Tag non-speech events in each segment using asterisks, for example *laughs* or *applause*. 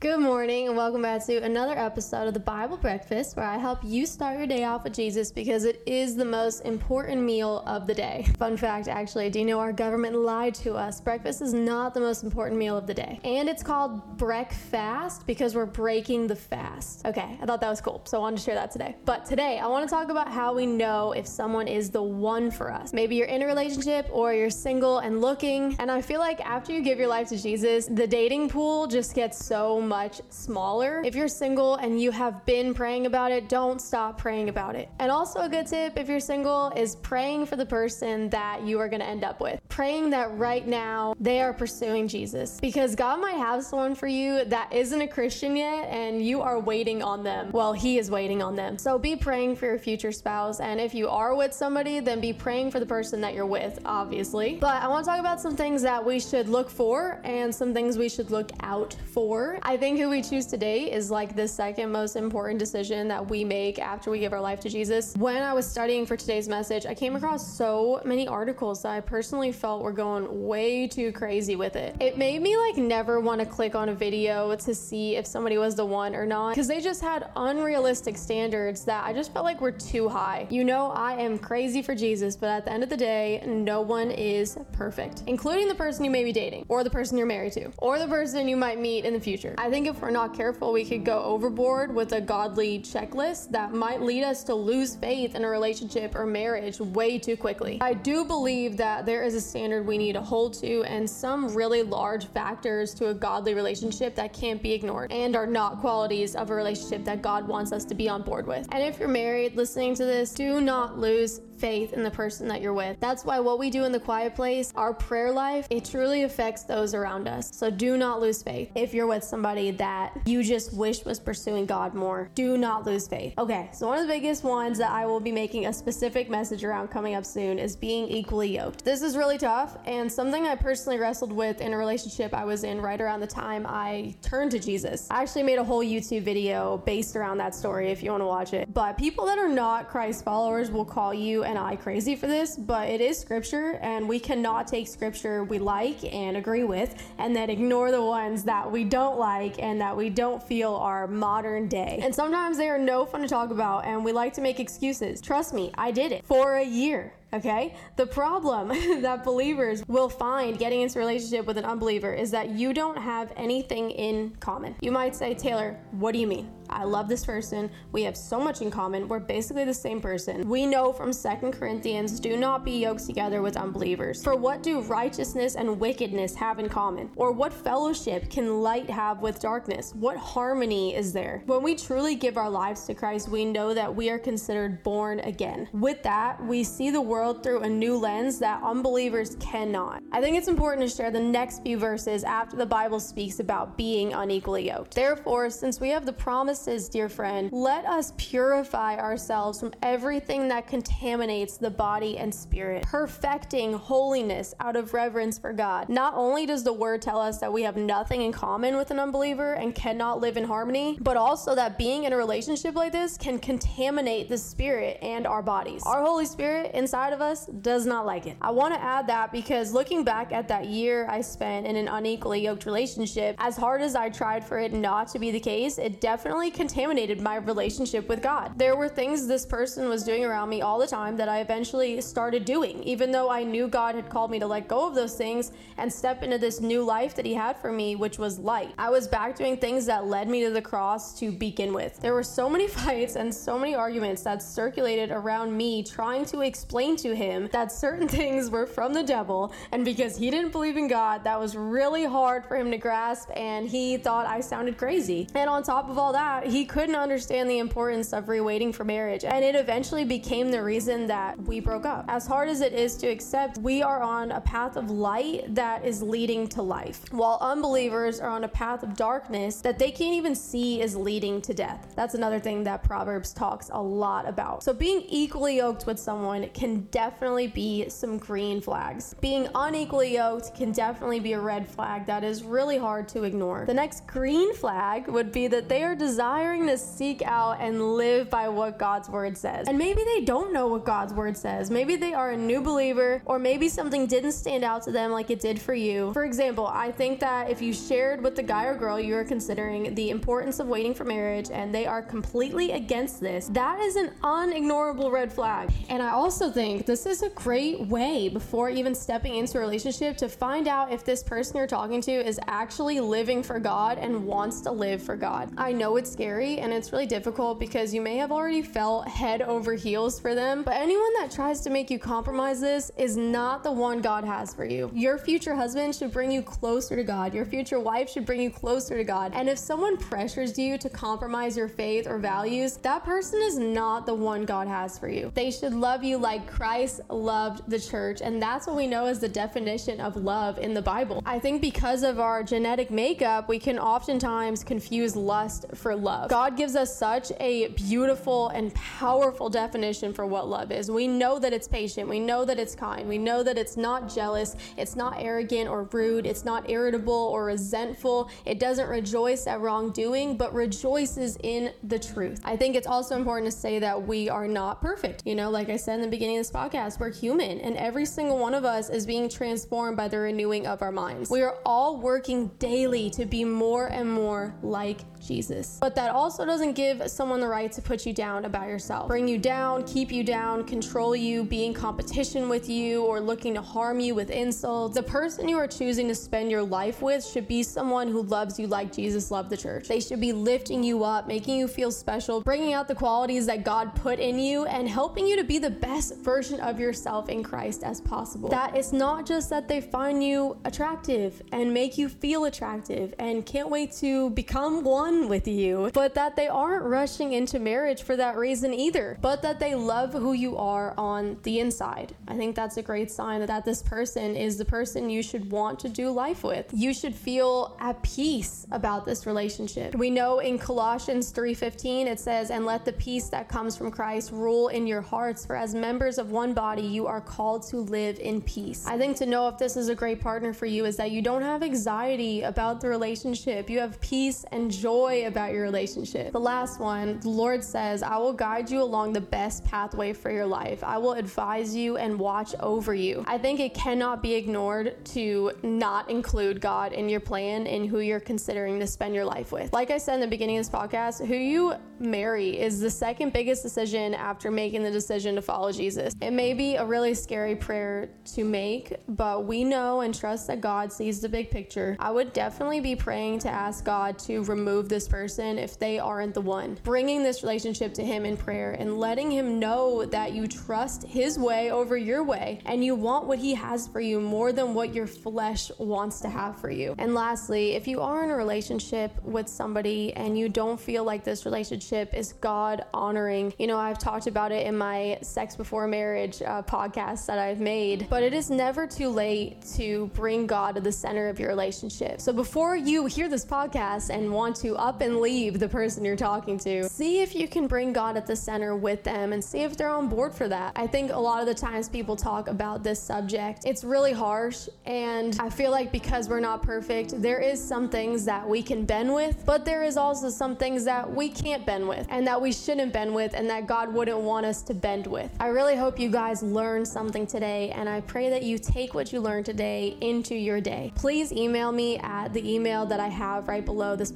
Good morning, and welcome back to another episode of the Bible Breakfast, where I help you start your day off with Jesus because it is the most important meal of the day. Fun fact actually, do you know our government lied to us? Breakfast is not the most important meal of the day. And it's called breakfast because we're breaking the fast. Okay, I thought that was cool, so I wanted to share that today. But today, I want to talk about how we know if someone is the one for us. Maybe you're in a relationship or you're single and looking, and I feel like after you give your life to Jesus, the dating pool just gets so much smaller. If you're single and you have been praying about it, don't stop praying about it. And also, a good tip if you're single is praying for the person that you are going to end up with. Praying that right now they are pursuing Jesus because God might have someone for you that isn't a Christian yet and you are waiting on them. Well, He is waiting on them. So be praying for your future spouse. And if you are with somebody, then be praying for the person that you're with, obviously. But I want to talk about some things that we should look for and some things we should look out for. I think who we choose today is like the second most important decision that we make after we give our life to Jesus. When I was studying for today's message, I came across so many articles that I personally felt were going way too crazy with it. It made me like never want to click on a video to see if somebody was the one or not because they just had unrealistic standards that I just felt like were too high. You know, I am crazy for Jesus, but at the end of the day, no one is perfect, including the person you may be dating or the person you're married to or the person you might meet in the future. I think if we're not careful, we could go overboard with a godly checklist that might lead us to lose faith in a relationship or marriage way too quickly. I do believe that there is a standard we need to hold to and some really large factors to a godly relationship that can't be ignored and are not qualities of a relationship that God wants us to be on board with. And if you're married listening to this, do not lose faith in the person that you're with. That's why what we do in the quiet place, our prayer life, it truly affects those around us. So do not lose faith. If you're with somebody that you just wish was pursuing God more, do not lose faith. Okay, so one of the biggest ones that I will be making a specific message around coming up soon is being equally yoked. This is really tough and something I personally wrestled with in a relationship I was in right around the time I turned to Jesus. I actually made a whole YouTube video based around that story if you want to watch it. But people that are not Christ followers will call you and I crazy for this, but it is scripture, and we cannot take scripture we like and agree with and then ignore the ones that we don't like and that we don't feel are modern day. And sometimes they are no fun to talk about, and we like to make excuses. Trust me, I did it for a year. Okay? The problem *laughs* that believers will find getting into a relationship with an unbeliever is that you don't have anything in common. You might say, Taylor, what do you mean? I love this person. We have so much in common. We're basically the same person. We know from Second Corinthians do not be yoked together with unbelievers. For what do righteousness and wickedness have in common? Or what fellowship can light have with darkness? What harmony is there? When we truly give our lives to Christ, we know that we are considered born again. With that, we see the world through a new lens that unbelievers cannot. I think it's important to share the next few verses after the Bible speaks about being unequally yoked. Therefore, since we have the promises, dear friend, let us purify ourselves from everything that contaminates the body and spirit, perfecting holiness out of reverence for God. Not only does the word tell us that we have nothing in common with an unbeliever and cannot live in harmony, but also that being in a relationship like this can contaminate the spirit and our bodies. Our Holy Spirit inside of us does not like it. I want to add that because looking back at that year I spent in an unequally yoked relationship, as hard as I tried for it not to be the case, it definitely contaminated my relationship with God. There were things this person was doing around me all the time that I eventually started doing, even though I knew God had called me to let go of those things and step into this new life that He had for me, which was light. I was back doing things that led me to the cross to begin with. There were so many *laughs* fights and so many arguments that circulated around me trying to explain to Him that certain *laughs* things were from the devil, and because He didn't believe in God, that was really hard for Him to grasp, and He thought I sounded crazy. And on top of all that, he couldn't understand the importance of rewaiting for marriage, and it eventually became the reason that we broke up. As hard as it is to accept, we are on a path of light that is leading to life, while unbelievers are on a path of darkness that they can't even see is leading to death. That's another thing that Proverbs talks a lot about. So, being equally yoked with someone can definitely be some green flags. Being unequally yoked can definitely be a red flag that is really hard to ignore. The next green flag would be that they are desiring to seek out and live by what God's word says. And maybe they don't know what God's word says. Maybe they are a new believer, or maybe something didn't stand out to them like it did for you. For example, I think that if you shared with the guy or girl you are considering the importance of waiting for marriage and they are completely against this, that is an unignorable red flag. And I also think this is a great way before even stepping into a relationship to find out if this person you're talking to is actually living for God and wants to live for God. I know it's scary and it's really difficult because you may have already felt head over heels for them, but anyone that tries to make you compromise this is not the one God has for you. Your future husband should bring you closer to God. Your future wife should bring you closer to God. And if someone pressures you to compromise your faith or values, that person is not the one God has for you. They should love you like Christ loved the church, and that's what we know as the definition of love in the Bible. I think because of our genetic makeup, we can oftentimes confuse lust for love. God gives us such a beautiful and powerful definition for what love is. We know that it's patient, we know that it's kind, we know that it's not jealous, it's not arrogant or rude, it's not irritable or resentful, it doesn't rejoice at wrongdoing, but rejoices in the truth. I think it's also important to say that we are not perfect. You know, like I said in the beginning of this podcast, we're human, and every single one of us is being transformed by the renewing of our minds. We are all working daily to be more and more like Jesus. But that also doesn't give someone the right to put you down about yourself, bring you down, keep you down, control you, be in competition with you, or looking to harm you with insults. The person you are choosing to spend your life with should be someone who loves you like Jesus loved the church. They should be lifting you up, making you feel special, bringing out the qualities that God put in you, and helping you to be the best version of yourself in Christ as possible. That it's not just that they find you attractive and make you feel attractive and can't wait to become one with you, but that they aren't rushing into marriage for that reason either, but that they love who you are on the inside. I think that's a great sign that this person is the person you should want to do life with. You should feel at peace about this relationship. We know in Colossians 3:15 it says, "And let the peace that comes from Christ rule in your hearts, for as members of one body you are called to live in peace." I think to know if this is a great partner for you is that you don't have anxiety about the relationship. You have peace and joy about your relationship. The last one, the Lord says, I will guide you along the best pathway for your life. I will advise you and watch over you. I think it cannot be ignored to not include God in your plan and who you're considering to spend your life with. Like I said in the beginning of this podcast, who you marry is the second biggest decision after making the decision to follow Jesus. It may be a really scary prayer to make, but we know and trust that God sees the big picture. I would definitely be praying to ask God to remove this person if they aren't the one. Bringing this relationship to Him in prayer and letting Him know that you trust His way over your way and you want what He has for you more than what your flesh wants to have for you. And lastly, if you are in a relationship with somebody and you don't feel like this relationship is God honoring, you know, I've talked about it in my Sex Before Marriage uh, podcast that I've made, but it is never too late to bring God to the center of your relationship. So before you hear this podcast and want to up and leave the person you're talking to, see if you can bring God at the center with them and see if they're on board for that. I think a lot of the times people talk about this subject, it's really harsh, and I feel like because we're not perfect, there is some things that we can bend with, but there is also some things that we can't bend with and that we shouldn't bend with and that God wouldn't want us to bend with. I really hope you guys learned something today, and I pray that you take what you learned today into your day. Please email me at the email that I have right below this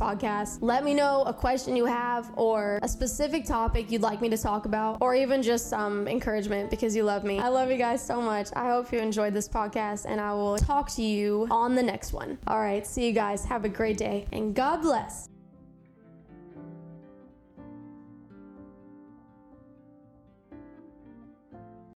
Let me know a question you have or a specific topic you'd like me to talk about, or even just some encouragement because you love me. I love you guys so much. I hope you enjoyed this podcast, and I will talk to you on the next one. All right, see you guys. Have a great day, and God bless.